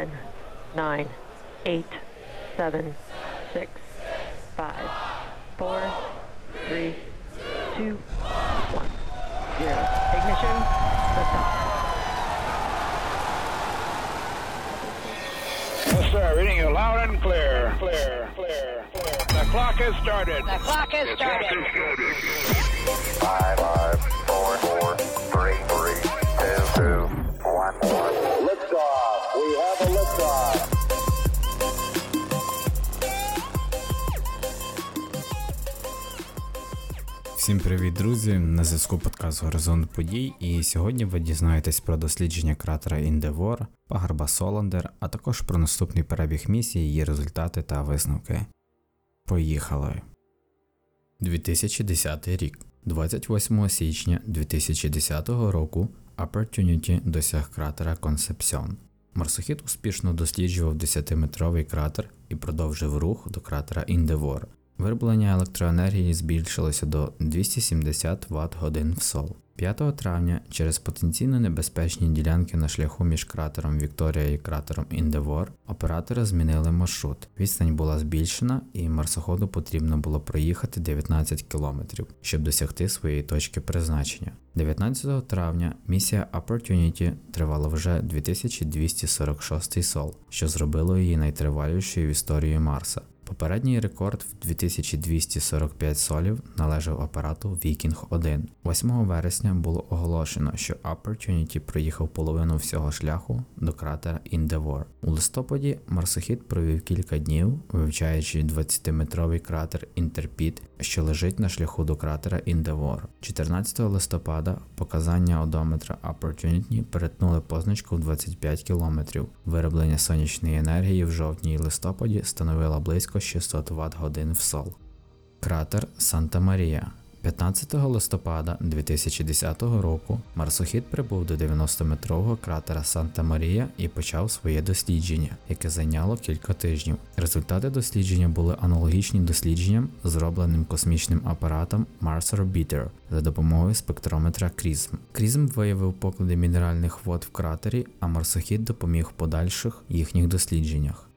10, 9, 8, 7, 6, 5, 4, 3, 2, 1, 0. Ignition, liftoff. Yes, sir. Reading you loud and clear. Clear, clear, clear. The clock has started. The clock has started. Five, five, four, four, three, three, two, two, one, one. Liftoff. Всім привіт, друзі! На зв'язку подкаст Горизонт подій. І сьогодні ви дізнаєтесь про дослідження кратера Індевор, пагорба Соландер, а також про наступний перебіг місії, її результати та висновки. Поїхали! 2010 рік, 28 січня 2010 року Opportunity досяг кратера Консепсіон. Марсохід успішно досліджував 10-метровий кратер і продовжив рух до кратера Індевор. Вироблення електроенергії збільшилося до 270 Вт годин в сол. 5 травня через потенційно небезпечні ділянки на шляху між кратером Вікторія і кратером Індевор оператори змінили маршрут. Відстань була збільшена, і марсоходу потрібно було проїхати 19 км, щоб досягти своєї точки призначення. 19 травня місія Opportunity тривала вже 2246 сол, що зробило її найтривалішою в історії Марса. Попередній рекорд в 2245 солів належав апарату Viking 1. 8 вересня було оголошено, що Opportunity проїхав половину всього шляху до кратера Індевор. У листопаді марсохід провів кілька днів, вивчаючи 20-метровий кратер Інтерпіт, що лежить на шляху до кратера Індевор. 14 листопада показання одометра Opportunity перетнули позначку в 25 км. Вироблення сонячної енергії в жовтні і листопаді становило близько 600 Вт годин в сол. Кратер Санта Марія. 15 листопада 2010 року марсохід прибув до 90-метрового кратера Санта Марія і почав своє дослідження, яке зайняло кілька тижнів. Результати дослідження були аналогічні дослідженням, зробленим космічним апаратом Mars Orbiter за допомогою спектрометра CRISM. CRISM виявив поклади мінеральних вод в кратері, а марсохід допоміг в подальших їхніх дослідженнях.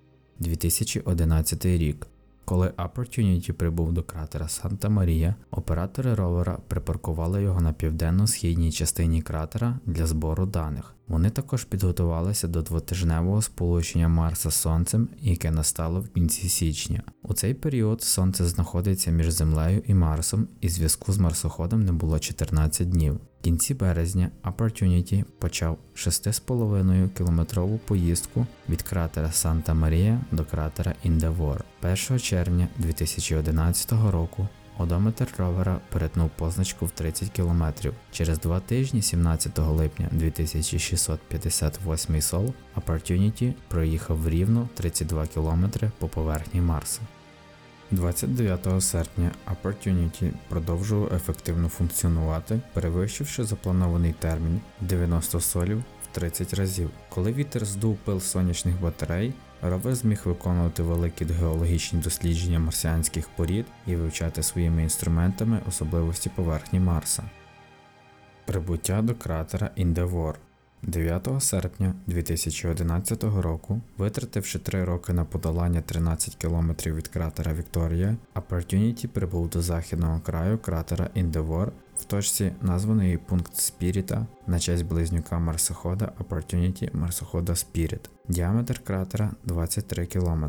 2011 рік. Коли Opportunity прибув до кратера Санта Марія, оператори ровера припаркували його на південно-східній частині кратера для збору даних. Вони також підготувалися до двотижневого сполучення Марса з Сонцем, яке настало в кінці січня. У цей період Сонце знаходиться між Землею і Марсом, і зв'язку з марсоходом не було 14 днів. В кінці березня Opportunity почав 6,5 кілометрову поїздку від кратера Санта Марія до кратера Індевор. 1 червня 2011 року Одометр ровера перетнув позначку в 30 км. Через два тижні, 17 липня 2658 сол, Opportunity проїхав рівно 32 км по поверхні Марса. 29 серпня Opportunity продовжував ефективно функціонувати, перевищивши запланований термін 90 солів 30 разів. Коли вітер здув пил сонячних батарей, ровер зміг виконувати великі геологічні дослідження марсіанських порід і вивчати своїми інструментами особливості поверхні Марса. Прибуття до кратера Індевор 9 серпня 2011 року, витративши 3 роки на подолання 13 км від кратера Вікторія, Opportunity прибув до західного краю кратера Індевор в точці, названої пункт Спіріта на честь близнюка марсохода Opportunity марсохода Spirit. Діаметр кратера 23 км.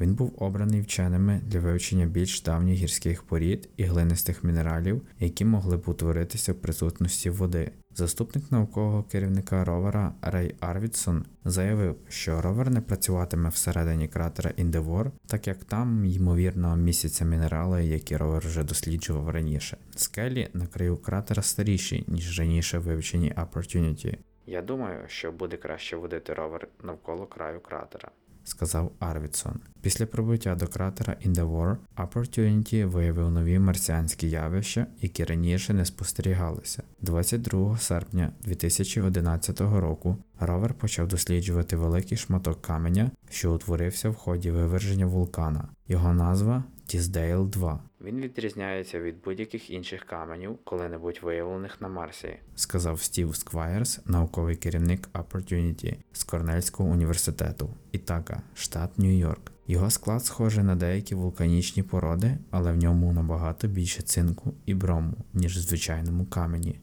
Він був обраний вченими для вивчення більш давніх гірських порід і глинистих мінералів, які могли б утворитися в присутності води. Заступник наукового керівника ровера Рей Арвідсон заявив, що ровер не працюватиме всередині кратера Індевор, так як там, ймовірно, містяться мінерали, які ровер вже досліджував раніше. Скелі на краю кратера старіші, ніж раніше вивчені Opportunity. Я думаю, що буде краще водити ровер навколо краю кратера. Сказав Арвідсон. Після прибуття до кратера Індевор Opportunity виявив нові марсіанські явища, які раніше не спостерігалися. 22 серпня 2011 року ровер почав досліджувати великий шматок каменя, що утворився в ході виверження вулкана. Його назва Тіздейл 2. Він відрізняється від будь-яких інших каменів, коли-небудь виявлених на Марсі, сказав Стів Сквайрс, науковий керівник Opportunity з Корнельського університету, Ітака, штат Нью-Йорк. Його склад схожий на деякі вулканічні породи, але в ньому набагато більше цинку і брому, ніж в звичайному камені.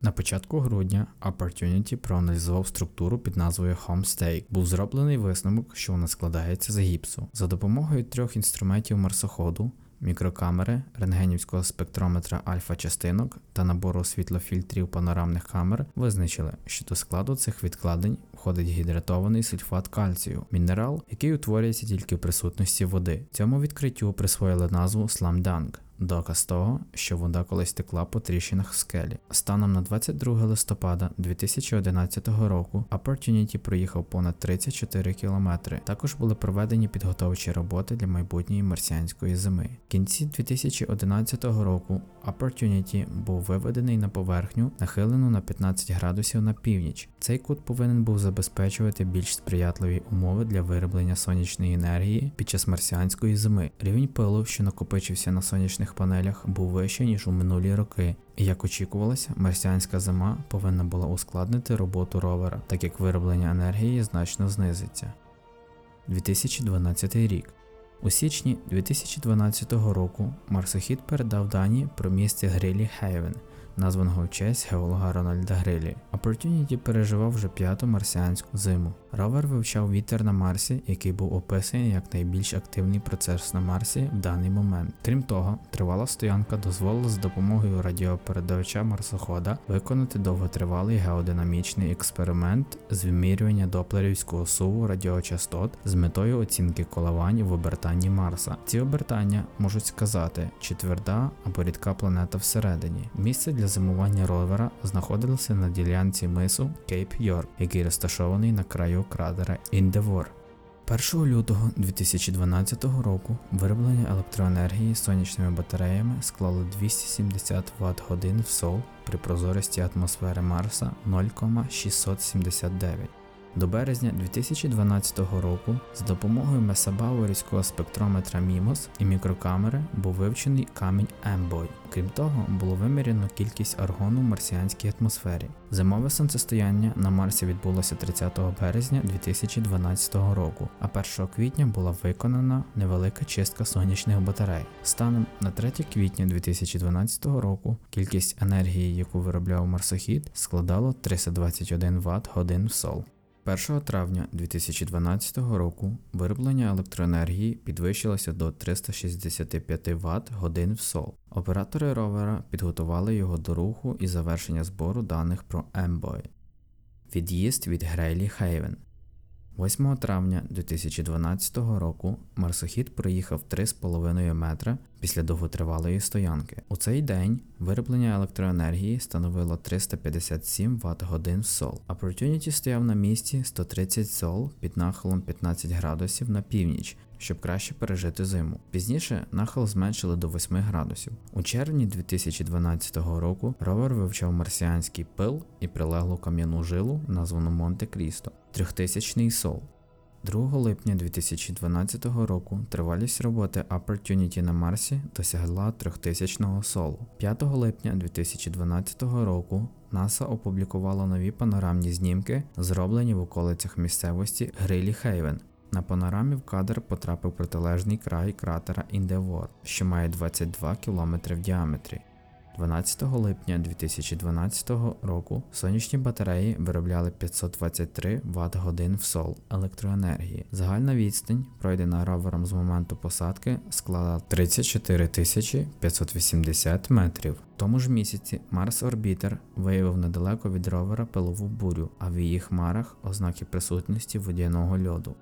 На початку грудня Opportunity проаналізував структуру під назвою Homestake. Був зроблений висновок, що вона складається з гіпсу. За допомогою трьох інструментів марсоходу, мікрокамери, рентгенівського спектрометра альфа-частинок та набору світлофільтрів панорамних камер визначили, що до складу цих відкладень входить гідратований сульфат кальцію, мінерал, який утворюється тільки в присутності води. Цьому відкриттю присвоїли назву Slamdunk. Доказ того, що вода колись текла по тріщинах в скелі. Станом на 22 листопада 2011 року Opportunity проїхав понад 34 кілометри. Також були проведені підготовчі роботи для майбутньої марсіанської зими. В кінці 2011 року Opportunity був виведений на поверхню, нахилену на 15 градусів на північ. Цей кут повинен був забезпечувати більш сприятливі умови для вироблення сонячної енергії під час марсіанської зими. Рівень пилу, що накопичився на сонячних панелях, був вищий ніж у минулі роки. І як очікувалося, марсіанська зима повинна була ускладнити роботу ровера, так як вироблення енергії значно знизиться. 2012 рік. У січні 2012 року марсохід передав дані про місце Грілі Хейвен, названого в честь геолога Рональда Грилі. Opportunity переживав вже п'яту марсіанську зиму. Ровер вивчав вітер на Марсі, який був описаний як найбільш активний процес на Марсі в даний момент. Крім того, тривала стоянка дозволила з допомогою радіопередавача марсохода виконати довготривалий геодинамічний експеримент з вимірювання доплерівського суву радіочастот з метою оцінки коливань в обертанні Марса. Ці обертання можуть сказати, чи тверда або рідка планета всередині. Місце для зимування ровера знаходилося на ділянці мису Кейп Йорк, який розташований на краю кратера Індевор. 1 лютого 2012 року вироблення електроенергії сонячними батареями склало 270 Вт годин в СОЛ при прозорості атмосфери Марса 0,679. До березня 2012 року з допомогою месабауерського спектрометра MIMOS і мікрокамери був вивчений камінь Ембой. Крім того, було виміряно кількість аргону в марсіанській атмосфері. Зимове сонцестояння на Марсі відбулося 30 березня 2012 року, а 1 квітня була виконана невелика чистка сонячних батарей. Станом на 3 квітня 2012 року кількість енергії, яку виробляв марсохід, складало 321 Вт годин в СОЛ. 1 травня 2012 року вироблення електроенергії підвищилося до 365 Вт годин в сол. Оператори ровера підготували його до руху і завершення збору даних про Ембой. Від'їзд від Грілі Хейвен 8 травня 2012 року марсохід проїхав 3,5 метра після довготривалої стоянки. У цей день вироблення електроенергії становило 357 Вт годин в сол. Opportunity стояв на місці 130 сол під нахилом 15 градусів на північ, щоб краще пережити зиму. Пізніше нахил зменшили до 8 градусів. У червні 2012 року ровер вивчав марсіанський пил і прилеглу кам'яну жилу, названу Монте Крісто, 3000 сол. 2 липня 2012 року тривалість роботи Opportunity на Марсі досягла 3000 солу. 5 липня 2012 року НАСА опублікувало нові панорамні знімки, зроблені в околицях місцевості Грилі Хейвен. На панорамі в кадр потрапив протилежний край кратера Індевор, що має 22 км в діаметрі. 12 липня 2012 року сонячні батареї виробляли 523 Вт годин в СОЛ електроенергії. Загальна відстань, пройдена ровером з моменту посадки, склала 34 580 метрів. В тому ж місяці Марс Орбітер виявив недалеко від ровера пилову бурю, а в її хмарах ознаки присутності водяного льоду.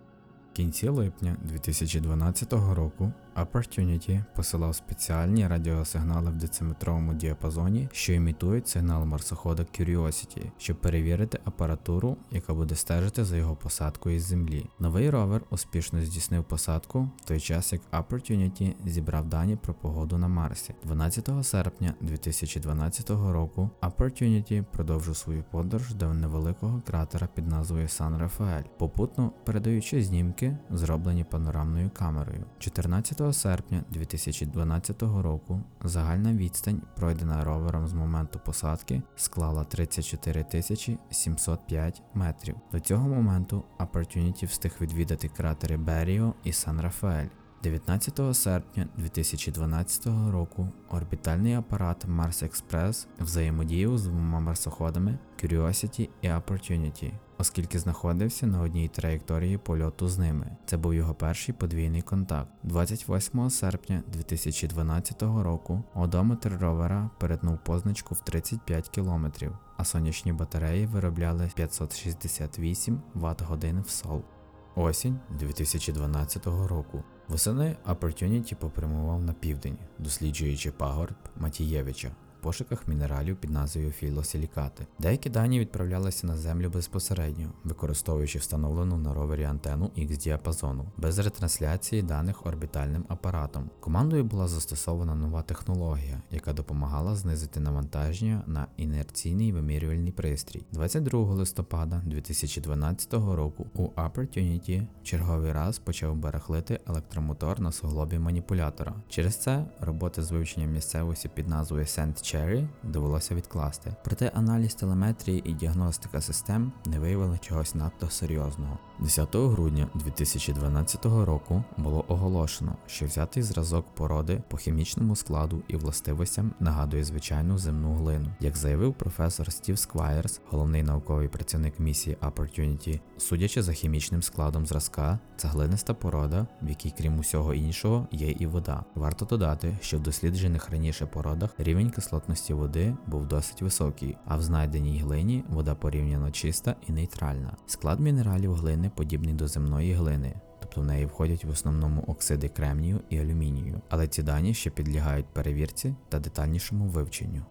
Кінці липня 2012 року Opportunity посилав спеціальні радіосигнали в дециметровому діапазоні, що імітують сигнал марсохода Curiosity, щоб перевірити апаратуру, яка буде стежити за його посадкою із землі. Новий ровер успішно здійснив посадку в той час, як Opportunity зібрав дані про погоду на Марсі. 12 серпня 2012 року Opportunity продовжив свою подорож до невеликого кратера під назвою Сан Рафаель, попутно передаючи знімки, зроблені панорамною камерою. 14 серпня 2012 року загальна відстань, пройдена ровером з моменту посадки, склала 34 тисячі 705 метрів. До цього моменту Opportunity встиг відвідати кратери Беріо і Сан Рафаель. 19 серпня 2012 року орбітальний апарат Mars Express взаємодіяв з двома марсоходами Curiosity і Opportunity, оскільки знаходився на одній траєкторії польоту з ними. Це був його перший подвійний контакт. 28 серпня 2012 року одометр ровера перетнув позначку в 35 км, а сонячні батареї виробляли 568 Вт годин в СОЛ. Осінь 2012 року. Восени Opportunity попрямував на південь, досліджуючи пагорб Матієвича пошуках мінералів під назвою філосилікати. Деякі дані відправлялися на землю безпосередньо, використовуючи встановлену на ровері антенну X діапазону, без ретрансляції даних орбітальним апаратом. Командою була застосована нова технологія, яка допомагала знизити навантаження на інерційний вимірювальний пристрій. 22 листопада 2012 року у Opportunity в черговий раз почав барахлити електромотор на суглобі маніпулятора. Через це роботи з вивчення місцевості під назвою Sand Cherry довелося відкласти. Проте аналіз телеметрії і діагностика систем не виявили чогось надто серйозного. 10 грудня 2012 року було оголошено, що взятий зразок породи по хімічному складу і властивостям нагадує звичайну земну глину. Як заявив професор Стів Сквайерс, головний науковий працівник місії Opportunity, судячи за хімічним складом зразка, це глиниста порода, в якій, крім усього іншого, є і вода. Варто додати, що в досліджених раніше породах рівень кислотності води був досить високий, а в знайденій глині вода порівняно чиста і нейтральна. Склад мінералів глини подібний до земної глини. Тобто в неї входять в основному оксиди кремнію і алюмінію, але ці дані ще підлягають перевірці та детальнішому вивченню.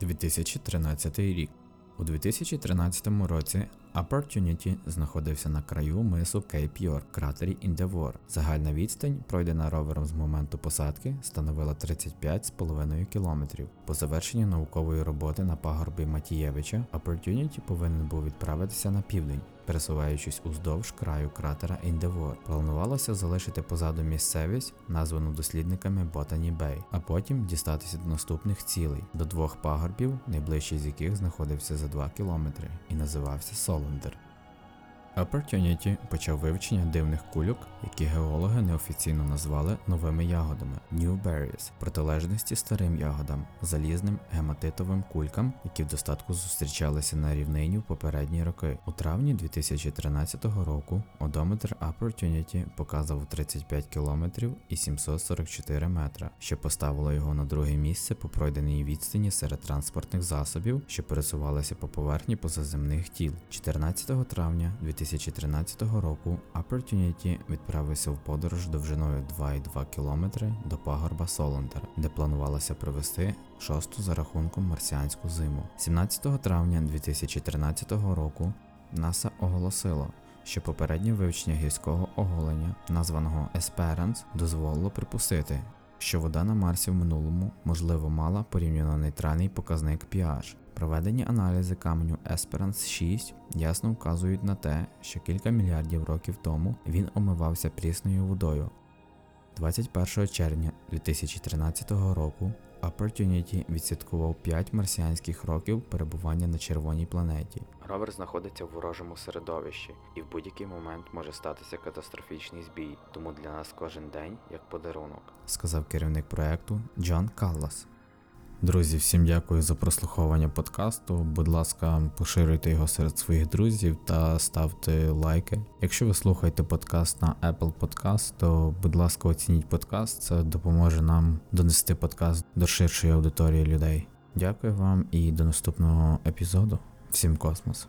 2013 рік. У 2013 році Opportunity знаходився на краю мису Cape York, кратері Endeavour. Загальна відстань, пройдена ровером з моменту посадки, становила 35,5 км. По завершенні наукової роботи на пагорбі Матієвича, Opportunity повинен був відправитися на південь. Пересуваючись уздовж краю кратера Індевор. планувалося залишити позаду місцевість, названу дослідниками Botany Bay, а потім дістатися до наступних цілей, до двох пагорбів, найближчий з яких знаходився за 2 кілометри, і називався Солендер. Opportunity почав вивчення дивних кульок, які геологи неофіційно назвали новими ягодами New Berries, протилежності старим ягодам, залізним гематитовим кулькам, які в достатку зустрічалися на рівнині в попередні роки. У травні 2013 року одометр Opportunity показав 35 км і 744 метра, що поставило його на друге місце по пройденій відстані серед транспортних засобів, що пересувалися по поверхні позаземних тіл. 14 травня 2013 2013 року Opportunity відправився в подорож довжиною 2,2 км до пагорба Солендер, де планувалося провести шосту за рахунком марсіанську зиму. 17 травня 2013 року НАСА оголосило, що попереднє вивчення гірського оголення, названого Esperance, дозволило припустити, що вода на Марсі в минулому можливо мала порівняно нейтральний показник pH. Проведені аналізи каменю Esperance 6 ясно вказують на те, що кілька мільярдів років тому він омивався прісною водою. 21 червня 2013 року Opportunity відсвяткував 5 марсіанських років перебування на червоній планеті. Ровер знаходиться в ворожому середовищі, і в будь-який момент може статися катастрофічний збій, тому для нас кожен день як подарунок, сказав керівник проекту Джон Каллас. Друзі, всім дякую за прослуховування подкасту. Будь ласка, поширюйте його серед своїх друзів та ставте лайки. Якщо ви слухаєте подкаст на Apple Podcast, то будь ласка, оцініть подкаст. Це допоможе нам донести подкаст до ширшої аудиторії людей. Дякую вам і до наступного епізоду. Всім космос!